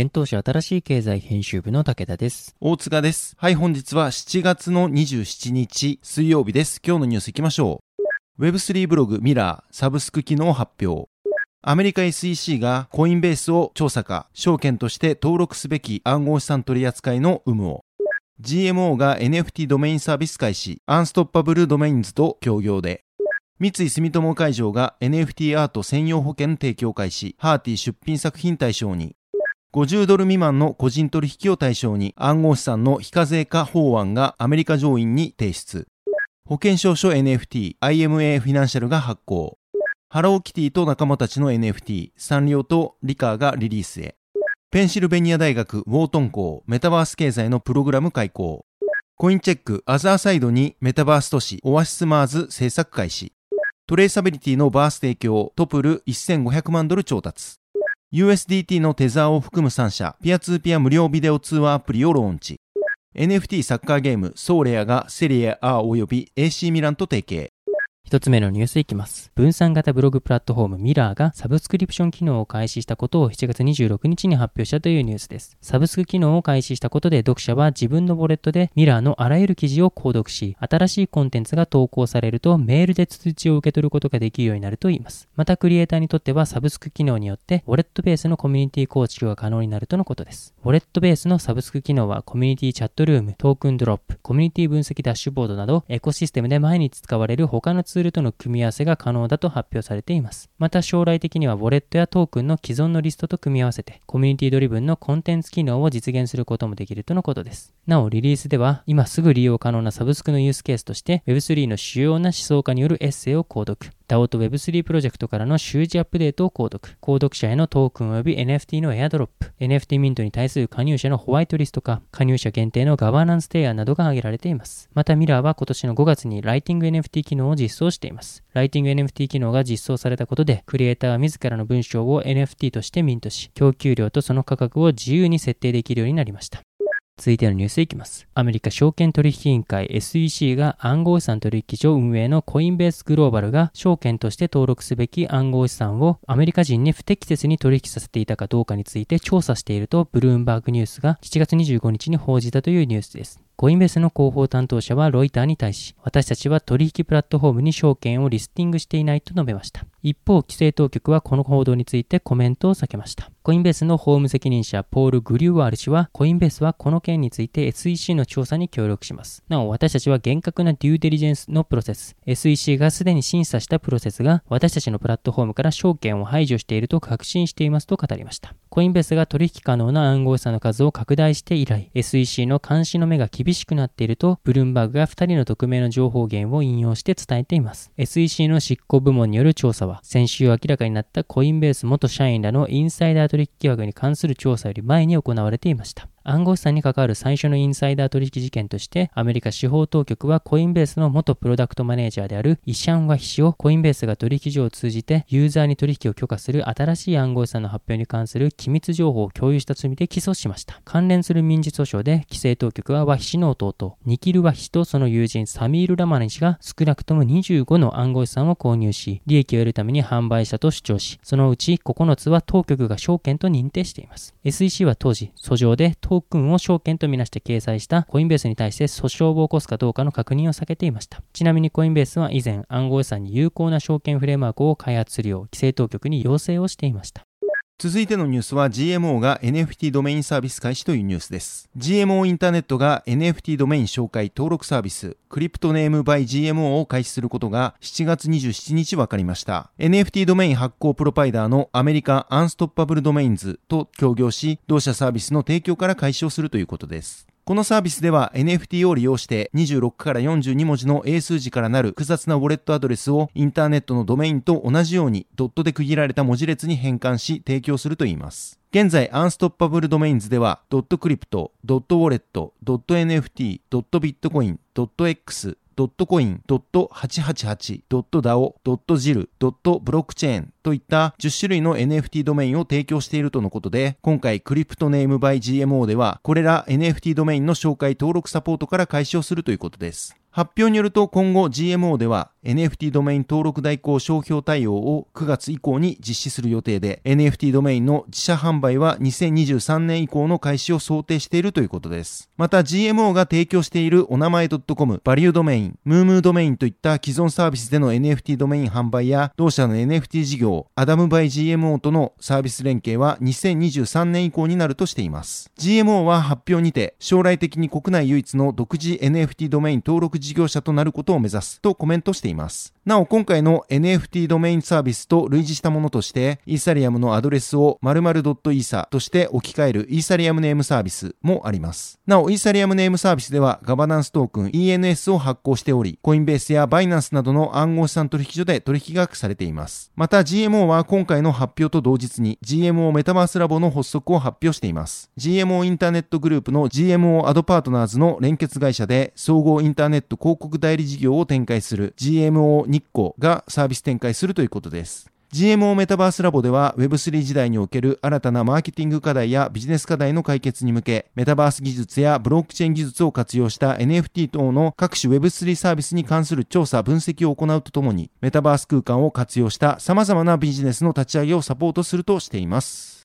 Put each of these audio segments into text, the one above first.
現当社新しい経済編集部の武田です。大塚です。はい、本日は7月の27日水曜日です。今日のニュース行きましょう。Web3 ブログミラーサブスク機能発表。アメリカ SEC がコインベースを調査か、証券として登録すべき暗号資産取扱いの有無を。GMO が NFT ドメインサービス開始、アンストッパブルドメインズと協業で。三井住友海上が NFT アート専用保険提供開始、ハーティ出品作品対象に。50ドル未満の個人取引を対象に暗号資産の非課税化法案がアメリカ上院に提出。保険証書 NFT、IMA フィナンシャルが発行。ハローキティと仲間たちの NFT、サンリオとリカーがリリースへ。ペンシルベニア大学ウォートン校メタバース経済のプログラム開講。コインチェックアザーサイドにメタバース都市オアシスマーズ制作開始。トレーサビリティのバース提供トプル1500万ドル調達。USDT のテザーを含む3社、ピアツーピア無料ビデオ通話アプリをローンチ。NFT サッカーゲーム、ソーレアがセリエ A 及び AC ミランと提携。一つ目のニュースいきます。分散型ブログプラットフォームミラーがサブスクリプション機能を開始したことを7月26日に発表したというニュースです。サブスク機能を開始したことで読者は自分のウォレットでミラーのあらゆる記事を購読し、新しいコンテンツが投稿されるとメールで通知を受け取ることができるようになるといいます。またクリエイターにとってはサブスク機能によってウォレットベースのコミュニティ構築が可能になるとのことです。ウォレットベースのサブスク機能はコミュニティチャットルーム、トークンドロップ、コミュニティ分析ダッシュボードなどエコシステムで毎日使われる他のツールツールとの組み合わせが可能だと発表されています。また将来的にはウォレットやトークンの既存のリストと組み合わせてコミュニティドリブンのコンテンツ機能を実現することもできるとのことです。なおリリースでは今すぐ利用可能なサブスクのユースケースとして Web3 の主要な思想家によるエッセイを購読、DAO と Web3 プロジェクトからの週次アップデートを購読、購読者へのトークン及び NFT のエアドロップ、NFT ミントに対する加入者のホワイトリスト化、加入者限定のガバナンス提案などが挙げられています。またミラーは今年の5月にライティング NFT 機能を実装しています。ライティング NFT 機能が実装されたことで、クリエイターは自らの文章を NFT としてミントし、供給量とその価格を自由に設定できるようになりました。続いてのニュースいきます。アメリカ証券取引委員会 SEC が暗号資産取引所運営のコインベースグローバルが証券として登録すべき暗号資産をアメリカ人に不適切に取引させていたかどうかについて調査しているとブルームバーグニュースが7月25日に報じたというニュースです。コインベースの広報担当者はロイターに対し、私たちは取引プラットフォームに証券をリスティングしていないと述べました。一方、規制当局はこの報道についてコメントを避けました。コインベースの法務責任者ポール・グリュワール氏は、コインベースはこの件について SEC の調査に協力します。なお、私たちは厳格なデューデリジェンスのプロセス、SEC がすでに審査したプロセスが私たちのプラットフォームから証券を排除していると確信していますと語りました。コインベースが取引可能な暗号資産の数を拡大して以来、SEC の監視の目が厳しくなっていると、ブルームバーグが2人の匿名の情報源を引用して伝えています。SEC の執行部門による調査は、先週明らかになったコインベース元社員らのインサイダー取引疑惑に関する調査より前に行われていました。暗号資産に関わる最初のインサイダー取引事件として、アメリカ司法当局はコインベースの元プロダクトマネージャーであるイシャン・ワヒ氏をコインベースが取引所を通じてユーザーに取引を許可する新しい暗号資産の発表に関する機密情報を共有した罪で起訴しました。関連する民事訴訟で規制当局はワヒ氏の弟、ニキル・ワヒ氏とその友人サミール・ラマニ氏が少なくとも25の暗号資産を購入し、利益を得るために販売したと主張し、そのうち9つは当局が証券と認定しています。SEC は当時、訴状でトークンを証券とみなして掲載したコインベースに対して訴訟を起こすかどうかの確認を避けていました。ちなみにコインベースは以前暗号資産に有効な証券フレームワークを開発するよう規制当局に要請をしていました。続いてのニュースは GMO が NFT ドメインサービス開始というニュースです。GMO インターネットが NFT ドメイン紹介登録サービスクリプトネーム by GMO を開始することが7月27日分かりました。NFT ドメイン発行プロバイダーのアメリカアンストッパブルドメインズと協業し、同社サービスの提供から開始をするということです。このサービスでは NFT を利用して26から42文字の英数字からなる複雑なウォレットアドレスをインターネットのドメインと同じようにドットで区切られた文字列に変換し提供するといいます。現在、アンストッパブルドメインズでは、ドットクリプト、ドットウォレット、ドット NFT、ドットビットコイン、ドット X、ドットコイン、ドット888、ドット DAO、ドットジル、ドットブロックチェーンといった10種類の NFT ドメインを提供しているとのことで、今回クリプトネームバイ GMO では、これら NFT ドメインの紹介登録サポートから開始をするということです。発表によると今後 GMO では NFT ドメイン登録代行商標対応を9月以降に実施する予定で NFT ドメインの自社販売は2023年以降の開始を想定しているということです。また GMO が提供しているお名前 .com、バリュードメイン、ムームードメインといった既存サービスでの NFT ドメイン販売や同社の NFT 事業、アダムバイ GMO とのサービス連携は2023年以降になるとしています。GMO は発表にて将来的に国内唯一の独自 NFT ドメイン登録事業者となることを目指すとコメントしています。います。なお今回の NFT ドメインサービスと類似したものとして、イーサリアムのアドレスを〇〇 .isa として置き換えるイーサリアムネームサービスもあります。なお、イーサリアムネームサービスではガバナンストークン ENS を発行しており、コインベースやバイナンスなどの暗号資産取引所で取引がされています。また GMO は今回の発表と同日に GMO メタバースラボの発足を発表しています。GMO インターネットグループの GMO アドパートナーズの連結会社で総合インターネット広告代理事業を展開する GMO 日光がサービス展開するということです。GMO メタバースラボでは Web3 時代における新たなマーケティング課題やビジネス課題の解決に向け、メタバース技術やブロックチェーン技術を活用した NFT 等の各種 Web3 サービスに関する調査、分析を行うとともに、メタバース空間を活用した様々なビジネスの立ち上げをサポートするとしています。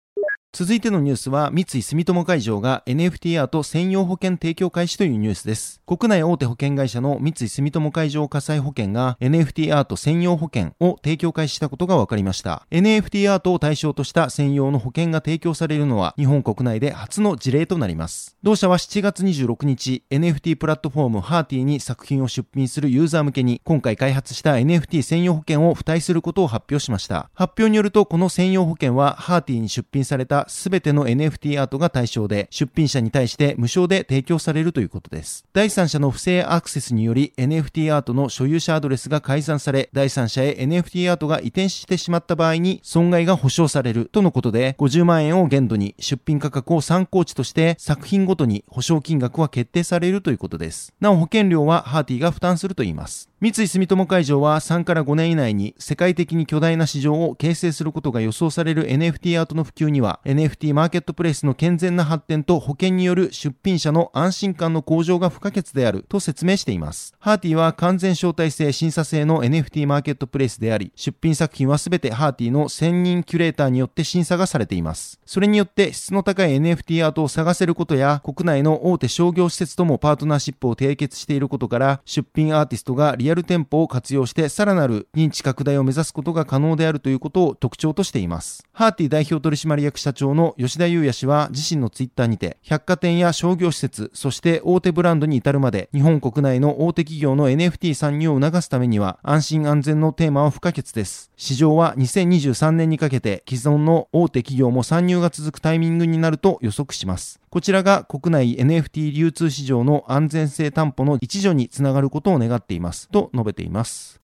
続いてのニュースは、三井住友海上が NFT アート専用保険提供開始というニュースです。国内大手保険会社の三井住友海上火災保険が NFT アート専用保険を提供開始したことが分かりました。NFT アートを対象とした専用の保険が提供されるのは日本国内で初の事例となります。同社は7月26日、NFT プラットフォームハーティに作品を出品するユーザー向けに今回開発した NFT 専用保険を付帯することを発表しました。発表によるとこの専用保険はハーティに出品されたすべての NFT アートが対象で、出品者に対して無償で提供されるということです。第三者の不正アクセスにより NFT アートの所有者アドレスが改ざんされ、第三者へ NFT アートが移転してしまった場合に損害が保証されるとのことで、50万円を限度に出品価格を参考値として作品ごとに保証金額は決定されるということです。なお保険料はハーティが負担するといいます。三井住友海上は3から5年以内に世界的に巨大な市場を形成することが予想される NFT アートの普及には NFT マーケットプレイスの健全な発展と保険による出品者の安心感の向上が不可欠であると説明しています。ハーティーは完全招待制審査制の NFT マーケットプレイスであり、出品作品はすべてハーティーの専任キュレーターによって審査がされています。それによって質の高い NFT アートを探せることや、国内の大手商業施設ともパートナーシップを締結していることから、出品アーティストがリアル店舗を活用してさらなる認知拡大を目指すことが可能であるということを特徴としています。ハーティ代表取締役社長の吉田優也氏は自身のツイッターにて、百貨店や商業施設、そして大手ブランドに至るまで、日本国内の大手企業の NFT 参入を促すためには、安心安全のテーマは不可欠です。市場は2023年にかけて、既存の大手企業も参入が続くタイミングになると予測します。こちらが国内 NFT 流通市場の安全性担保の一助につながることを願っています。と述べています。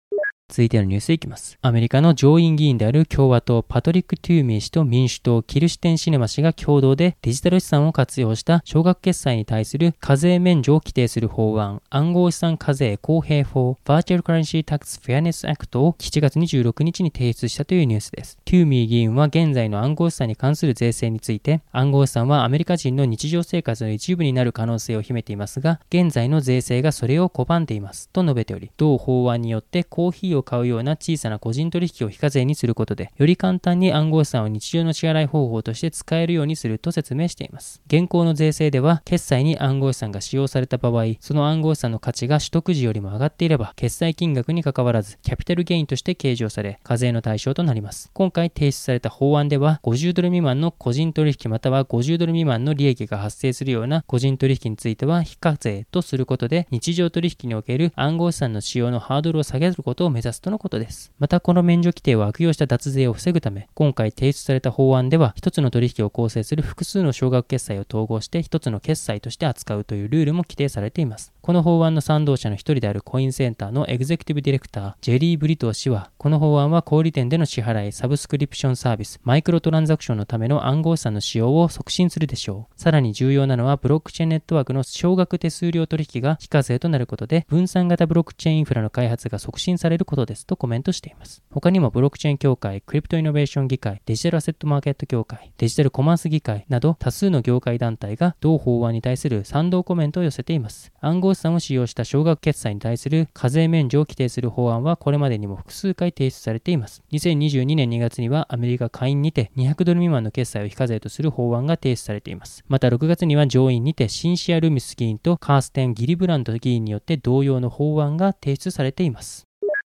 続いてのニュースいきます。アメリカの上院議員である共和党パトリック・トゥーミー氏と民主党キルシテンシネマ氏が共同でデジタル資産を活用した少額決済に対する課税免除を規定する法案暗号資産課税公平法 Virtual Currency Tax Fairness Act を7月26日に提出したというニュースです。トゥーミー議員は現在の暗号資産に関する税制について暗号資産はアメリカ人の日常生活の一部になる可能性を秘めていますが現在の税制がそれを拒んでいますと述べており同法案によってコーヒーを買うような小さな個人取引を非課税にすることで、より簡単に暗号資産を日常の支払い方法として使えるようにすると説明しています。現行の税制では、決済に暗号資産が使用された場合、その暗号資産の価値が取得時よりも上がっていれば、決済金額にかかわらず、キャピタルゲインとして計上され、課税の対象となります。今回提出された法案では、50ドル未満の個人取引または50ドル未満の利益が発生するような個人取引については非課税とすることで、日常取引における暗号資産の使用のハードルを下げることを目指指すとのことです。。またこの免除規定を悪用した脱税を防ぐため、今回提出された法案では、一つの取引を構成する複数の少額決済を統合して一つの決済として扱うというルールも規定されています。この法案の賛同者の一人であるコインセンターのエグゼクティブディレクター、ジェリー・ブリトー氏は、この法案は小売店での支払い、サブスクリプションサービス、マイクロトランザクションのための暗号資産の使用を促進するでしょう。さらに重要なのは、ブロックチェーンネットワークの少額手数料取引が非課税となることで、分散型ブロックチェーンインフラの開発が促進されることですとコメントしています。他にもブロックチェーン協会、クリプトイノベーション議会、デジタルアセットマーケット協会、デジタルコマース議会など多数の業界団体が同法案に対する賛同コメントを寄せています。暗号資産を使用した少額決済に対する課税免除を規定する法案はこれまでにも複数回提出されています。2022年2月にはアメリカ下院にて200ドル未満の決済を非課税とする法案が提出されています。また6月には上院にてシンシア・ルミス議員とカーステン・ギリブランド議員によって同様の法案が提出されています。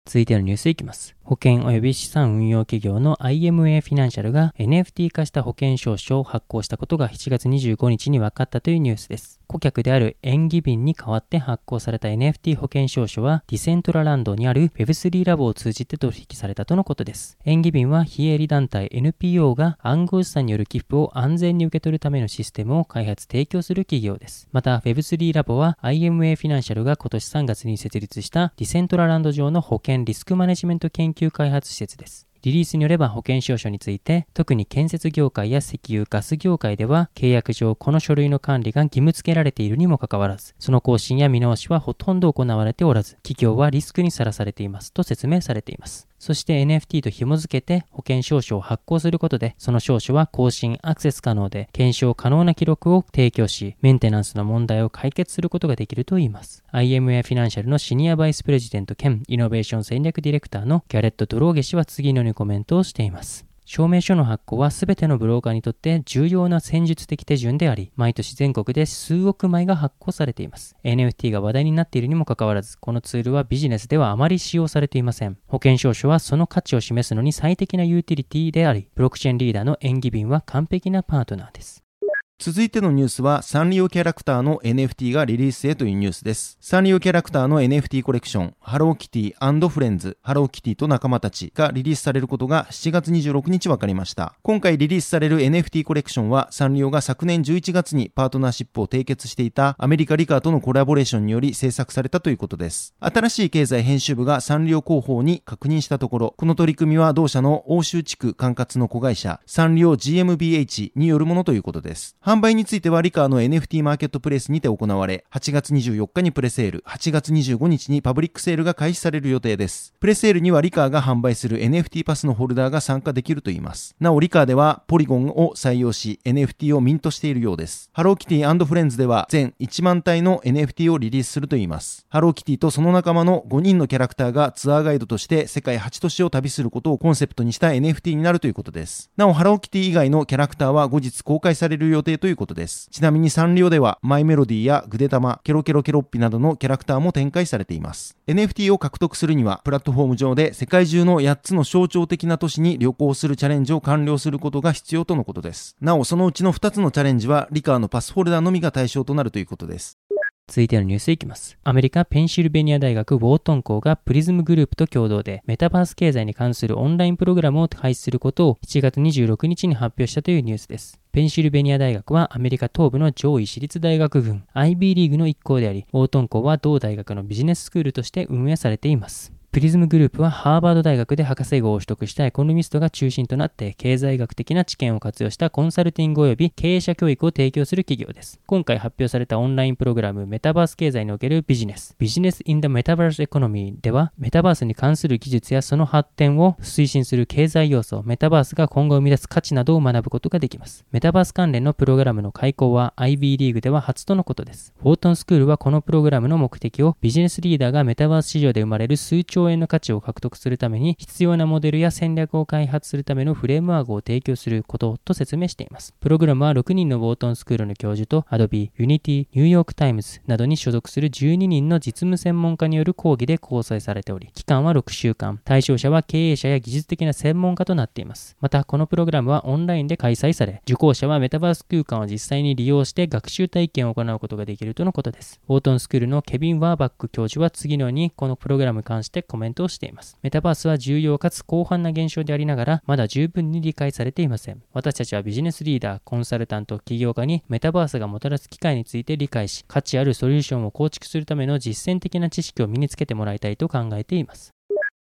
続いてのニュースいきます。保険及び資産運用企業の IMA フィナンシャルが NFT 化した保険証書を発行したことが7月25日に分かったというニュースです。顧客である Engiven に代わって発行された NFT 保険証書はディセントラランドにある Web3 ラボを通じて取引されたとのことです。 Engiven は非営利団体 NPO が暗号資産による寄付を安全に受け取るためのシステムを開発提供する企業です。また Web3 ラボは IMA フィナンシャルが今年3月に設立したディセントラランド上の保険リスクマネジメント研究開発施設です。リリースによれば保険証書について、特に建設業界や石油、ガス業界では契約上この書類の管理が義務付けられているにもかかわらず、その更新や見直しはほとんど行われておらず、企業はリスクにさらされていますと説明されています。そして NFT と紐付けて保険証書を発行することで、その証書は更新、アクセス可能で、検証可能な記録を提供し、メンテナンスの問題を解決することができるといいます。IMA フィナンシャルのシニアバイスプレジデント兼イノベーション戦略ディレクターのギャレット・ドローゲ氏は次のようにコメントをしています。証明書の発行は全てのブローカーにとって重要な戦術的手順であり、毎年全国で数億枚が発行されています。NFT が話題になっているにもかかわらず、このツールはビジネスではあまり使用されていません。保険証書はその価値を示すのに最適なユーティリティであり、ブロックチェーンリーダーの Engiven は完璧なパートナーです。続いてのニュースは、サンリオキャラクターの NFT がリリースへというニュースです。サンリオキャラクターの NFT コレクション、ハローキティフレンズ、ハローキティと仲間たちがリリースされることが7月26日分かりました。今回リリースされる NFT コレクションは、サンリオが昨年11月にパートナーシップを締結していたアメリカ RECUR とのコラボレーションにより制作されたということです。新しい経済編集部がサンリオ広報に確認したところ、この取り組みは同社の欧州地区管轄の子会社、サンリオ GmbH によるものということです。販売については RECUR の NFT マーケットプレイスにて行われ、8月24日にプレセール、8月25日にパブリックセールが開始される予定です。プレセールには RECUR が販売する NFT パスのホルダーが参加できるといいます。なお、 RECUR ではポリゴンを採用し、NFT をミントしているようです。ハローキティフレンズでは全1万体の NFT をリリースするといいます。ハローキティとその仲間の5人のキャラクターがツアーガイドとして世界8都市を旅することをコンセプトにした NFT になるということです。なお、ハローキティ以外のキャラクターは後日公開される予定ということです。ちなみにサンリオではマイメロディーやグデタマ、ケロケロケロッピなどのキャラクターも展開されています。NFT を獲得するには、プラットフォーム上で世界中の8つの象徴的な都市に旅行するチャレンジを完了することが必要とのことです。なお、そのうちの2つのチャレンジは、 RECUR のパスホルダーのみが対象となるということです。続いてのニュースいきます。アメリカ・ペンシルベニア大学ウォートン校がプリズムグループと共同でメタバース経済に関するオンラインプログラムを開始することを7月26日に発表したというニュースです。ペンシルベニア大学はアメリカ東部の上位私立大学群 IB リーグの一校であり、ウォートン校は同大学のビジネススクールとして運営されています。プリズムグループはハーバード大学で博士号を取得したエコノミストが中心となって経済学的な知見を活用したコンサルティング及び経営者教育を提供する企業です。今回発表されたオンラインプログラムメタバース経済におけるビジネス、 Business in the Metaverse Economy ではメタバースに関する技術やその発展を推進する経済要素、メタバースが今後生み出す価値などを学ぶことができます。メタバース関連のプログラムの開講は IB リーグでは初とのことです。ウォートンスクールはこのプログラムの目的をビジネスリーダーがメタバース市場で生まれる数兆円の価値を獲得するために必要なモデルや戦略を開発するためのフレームワークを提供することと説明しています。プログラムは6人のウォートンスクールの教授と Adobe、Unity、ニューヨークタイムズなどに所属する12人の実務専門家による講義で構成されており、期間は6週間、対象者は経営者や技術的な専門家となっています。また、このプログラムはオンラインで開催され、受講者はメタバース空間を実際に利用して学習体験を行うことができるとのことです。ウォートンスクールのケビン・ワーバック教授は次のようにこのプログラムに関してコメントをしています。メタバースは重要かつ広範な現象でありながら、まだ十分に理解されていません。私たちはビジネスリーダー、コンサルタント、起業家にメタバースがもたらす機会について理解し、価値あるソリューションを構築するための実践的な知識を身につけてもらいたいと考えています。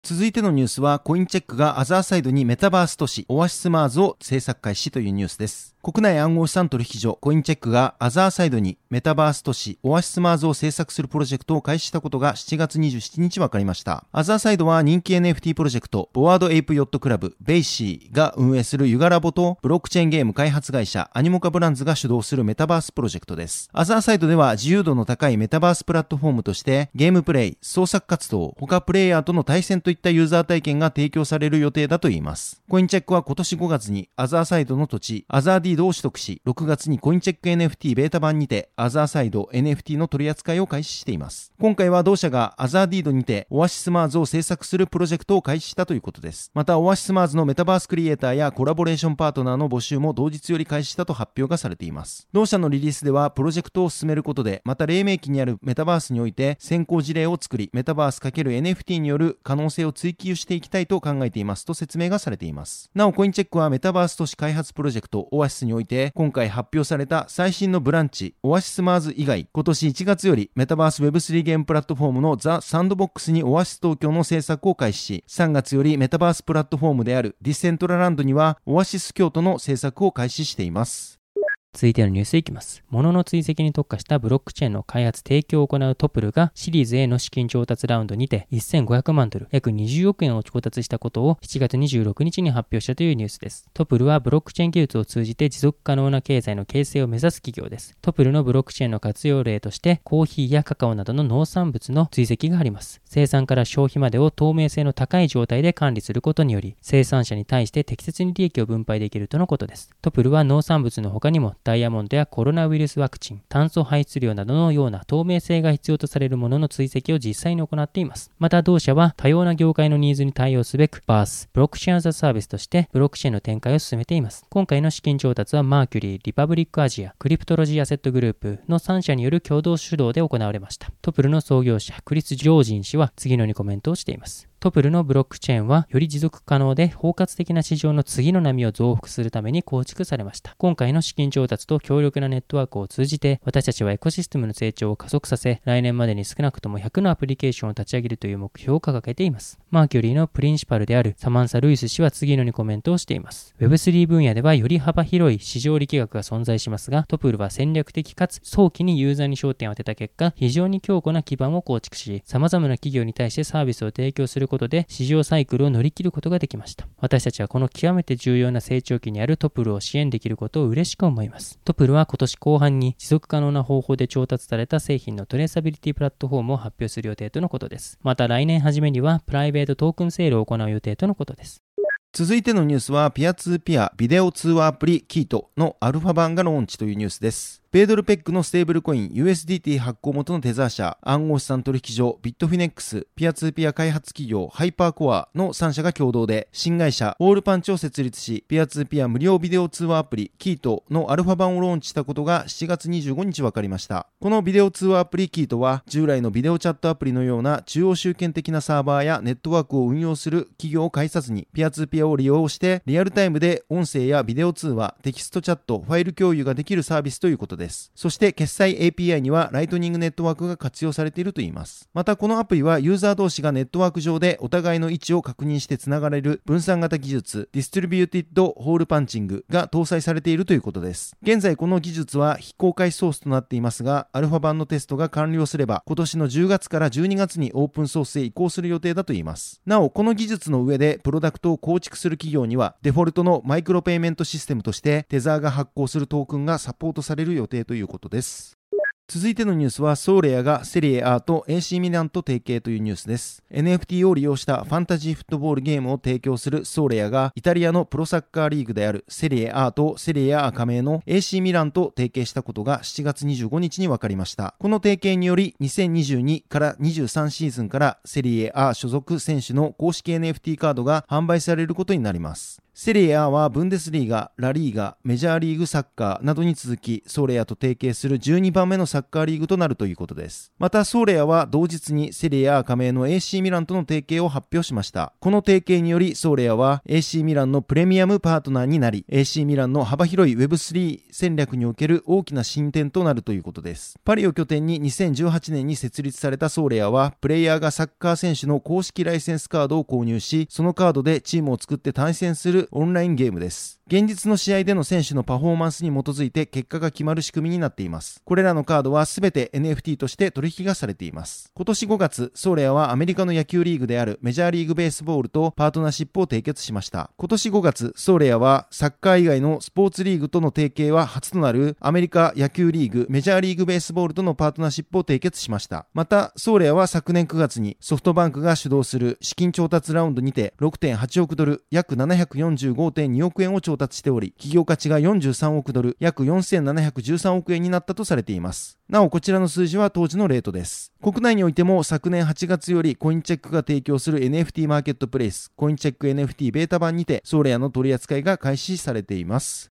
続いてのニュースは、コインチェックがアザーサイドにメタバース都市、オアシスマーズを制作開始というニュースです。国内暗号資産取引所コインチェックがアザーサイドにメタバース都市オアシスマーズを制作するプロジェクトを開始したことが7月27日分かりました。アザーサイドは人気 NFT プロジェクトボワードエイプヨットクラブベイシーが運営するユガラボとブロックチェーンゲーム開発会社アニモカブランズが主導するメタバースプロジェクトです。アザーサイドでは自由度の高いメタバースプラットフォームとしてゲームプレイ、創作活動、他プレイヤーとの対戦といったユーザー体験が提供される予定だといいます。コインチェックは今年5月にアザーサイドの土地アザーディードを取得し6月にコインチェック NFT ベータ版にてアザーサイド NFT の取り扱いを開始しています。今回は同社がアザーディードにてオアシスマーズを制作するプロジェクトを開始したということです。またオアシスマーズのメタバースクリエイターやコラボレーションパートナーの募集も同日より開始したと発表がされています。同社のリリースではプロジェクトを進めることでまた黎明期にあるメタバースにおいて先行事例を作りメタバース ×NFT による可能性を追求していきたいと考えていますと説明がされています。なおコインチェックはメタバース都市開発プロジェクトオアシスにおいて今回発表された最新のブランチ、オアシスマーズ以外、今年1月よりメタバース Web3 ゲームプラットフォームのザ・サンドボックスにオアシス東京の制作を開始し、3月よりメタバースプラットフォームであるディセントラランドにはオアシス京都の制作を開始しています。続いてのニュースいきます。物の追跡に特化したブロックチェーンの開発提供を行うトプルがシリーズ A の資金調達ラウンドにて1500万ドル、約20億円を調達したことを7月26日に発表したというニュースです。トプルはブロックチェーン技術を通じて持続可能な経済の形成を目指す企業です。トプルのブロックチェーンの活用例としてコーヒーやカカオなどの農産物の追跡があります。生産から消費までを透明性の高い状態で管理することにより生産者に対して適切に利益を分配できるとのことです。トプルは農産物の他にもダイヤモンドやコロナウイルスワクチン、炭素排出量などのような透明性が必要とされるものの追跡を実際に行っています。また同社は多様な業界のニーズに対応すべく、バース、ブロックチェーンザサービスとしてブロックチェーンの展開を進めています。今回の資金調達はマーキュリー、リパブリックアジア、クリプトロジーアセットグループの3社による共同主導で行われました。トプルの創業者、クリス・ジョージン氏は次のようにコメントをしています。トプルのブロックチェーンはより持続可能で包括的な市場の次の波を増幅するために構築されました。今回の資金調達と強力なネットワークを通じて私たちはエコシステムの成長を加速させ来年までに少なくとも100のアプリケーションを立ち上げるという目標を掲げています。マーキュリーのプリンシパルであるサマンサ・ルイス氏は次のようにコメントをしています。Web3 分野ではより幅広い市場力学が存在しますがトプルは戦略的かつ早期にユーザーに焦点を当てた結果非常に強固な基盤を構築し様々な企業に対してサービスを提供することで市場サイクルを乗り切ることができました。私たちはこの極めて重要な成長期にあるトプルを支援できることを嬉しく思います。トプルは今年後半に持続可能な方法で調達された製品のトレーサビリティプラットフォームを発表する予定とのことです。また来年初めにはプライベートトークンセールを行う予定とのことです。続いてのニュースは、ピアツーピアビデオ通話アプリキートのアルファ版がローンチというニュースです。米ドルペッグのステーブルコイン USDT 発行元のテザー社、暗号資産取引所ビットフィネックス、ピアツーピア開発企業ハイパーコアの3社が共同で、新会社ホールパンチを設立し、ピアツーピア無料ビデオ通話アプリキートのアルファ版をローンチしたことが7月25日分かりました。このビデオ通話アプリキートは、従来のビデオチャットアプリのような中央集権的なサーバーやネットワークを運用する企業を介さずに、ピアツーピアを利用して、リアルタイムで音声やビデオ通話、テキストチャット、ファイル共有ができるサービスということです。です。そして決済 API にはライトニングネットワークが活用されているといいます。またこのアプリはユーザー同士がネットワーク上でお互いの位置を確認してつながれる分散型技術、 distributed hole punching が搭載されているということです。現在この技術は非公開ソースとなっていますが、アルファ版のテストが完了すれば、今年の10月から12月にオープンソースへ移行する予定だといいます。なお、この技術の上でプロダクトを構築する企業には、デフォルトのマイクロペイメントシステムとして、テザーが発行するトークンがサポートされる予定ということです。続いてのニュースは、ソーレアがセリエ A と AC ミランと提携というニュースです。NFT を利用したファンタジーフットボールゲームを提供するソーレアが、イタリアのプロサッカーリーグであるセリエ A とセリエ A 加盟の AC ミランと提携したことが7月25日に分かりました。この提携により、2022から23シーズンからセリエ A 所属選手の公式 NFT カードが販売されることになります。セリエ A はブンデスリーガ、ラリーガ、メジャーリーグサッカーなどに続き、ソーレアと提携する12番目のサッカーリーグとなるということです。また、ソーレアは同日にセリエ A 加盟の AC ミランとの提携を発表しました。この提携により、ソーレアは AC ミランのプレミアムパートナーになり、AC ミランの幅広い Web3 戦略における大きな進展となるということです。パリを拠点に2018年に設立されたソーレアは、プレイヤーがサッカー選手の公式ライセンスカードを購入し、そのカードでチームを作って対戦するオンラインゲームです。現実の試合での選手のパフォーマンスに基づいて結果が決まる仕組みになっています。これらのカードはすべて NFT として取引がされています。今年5月、ソーレアはアメリカの野球リーグであるメジャーリーグベースボールとパートナーシップを締結しました。今年5月、ソーレアはサッカー以外のスポーツリーグとの提携は初となるアメリカ野球リーグメジャーリーグベースボールとのパートナーシップを締結しました。また、ソーレアは昨年9月にソフトバンクが主導する資金調達ラウンドにて6.8億ドル、約745.2億円を調達達しており、企業価値が43億ドル、約4713億円になったとされています。なお、こちらの数字は当時のレートです。国内においても昨年8月よりコインチェックが提供する NFT マーケットプレイス、コインチェック NFT ベータ版にて、ソーレアの取り扱いが開始されています。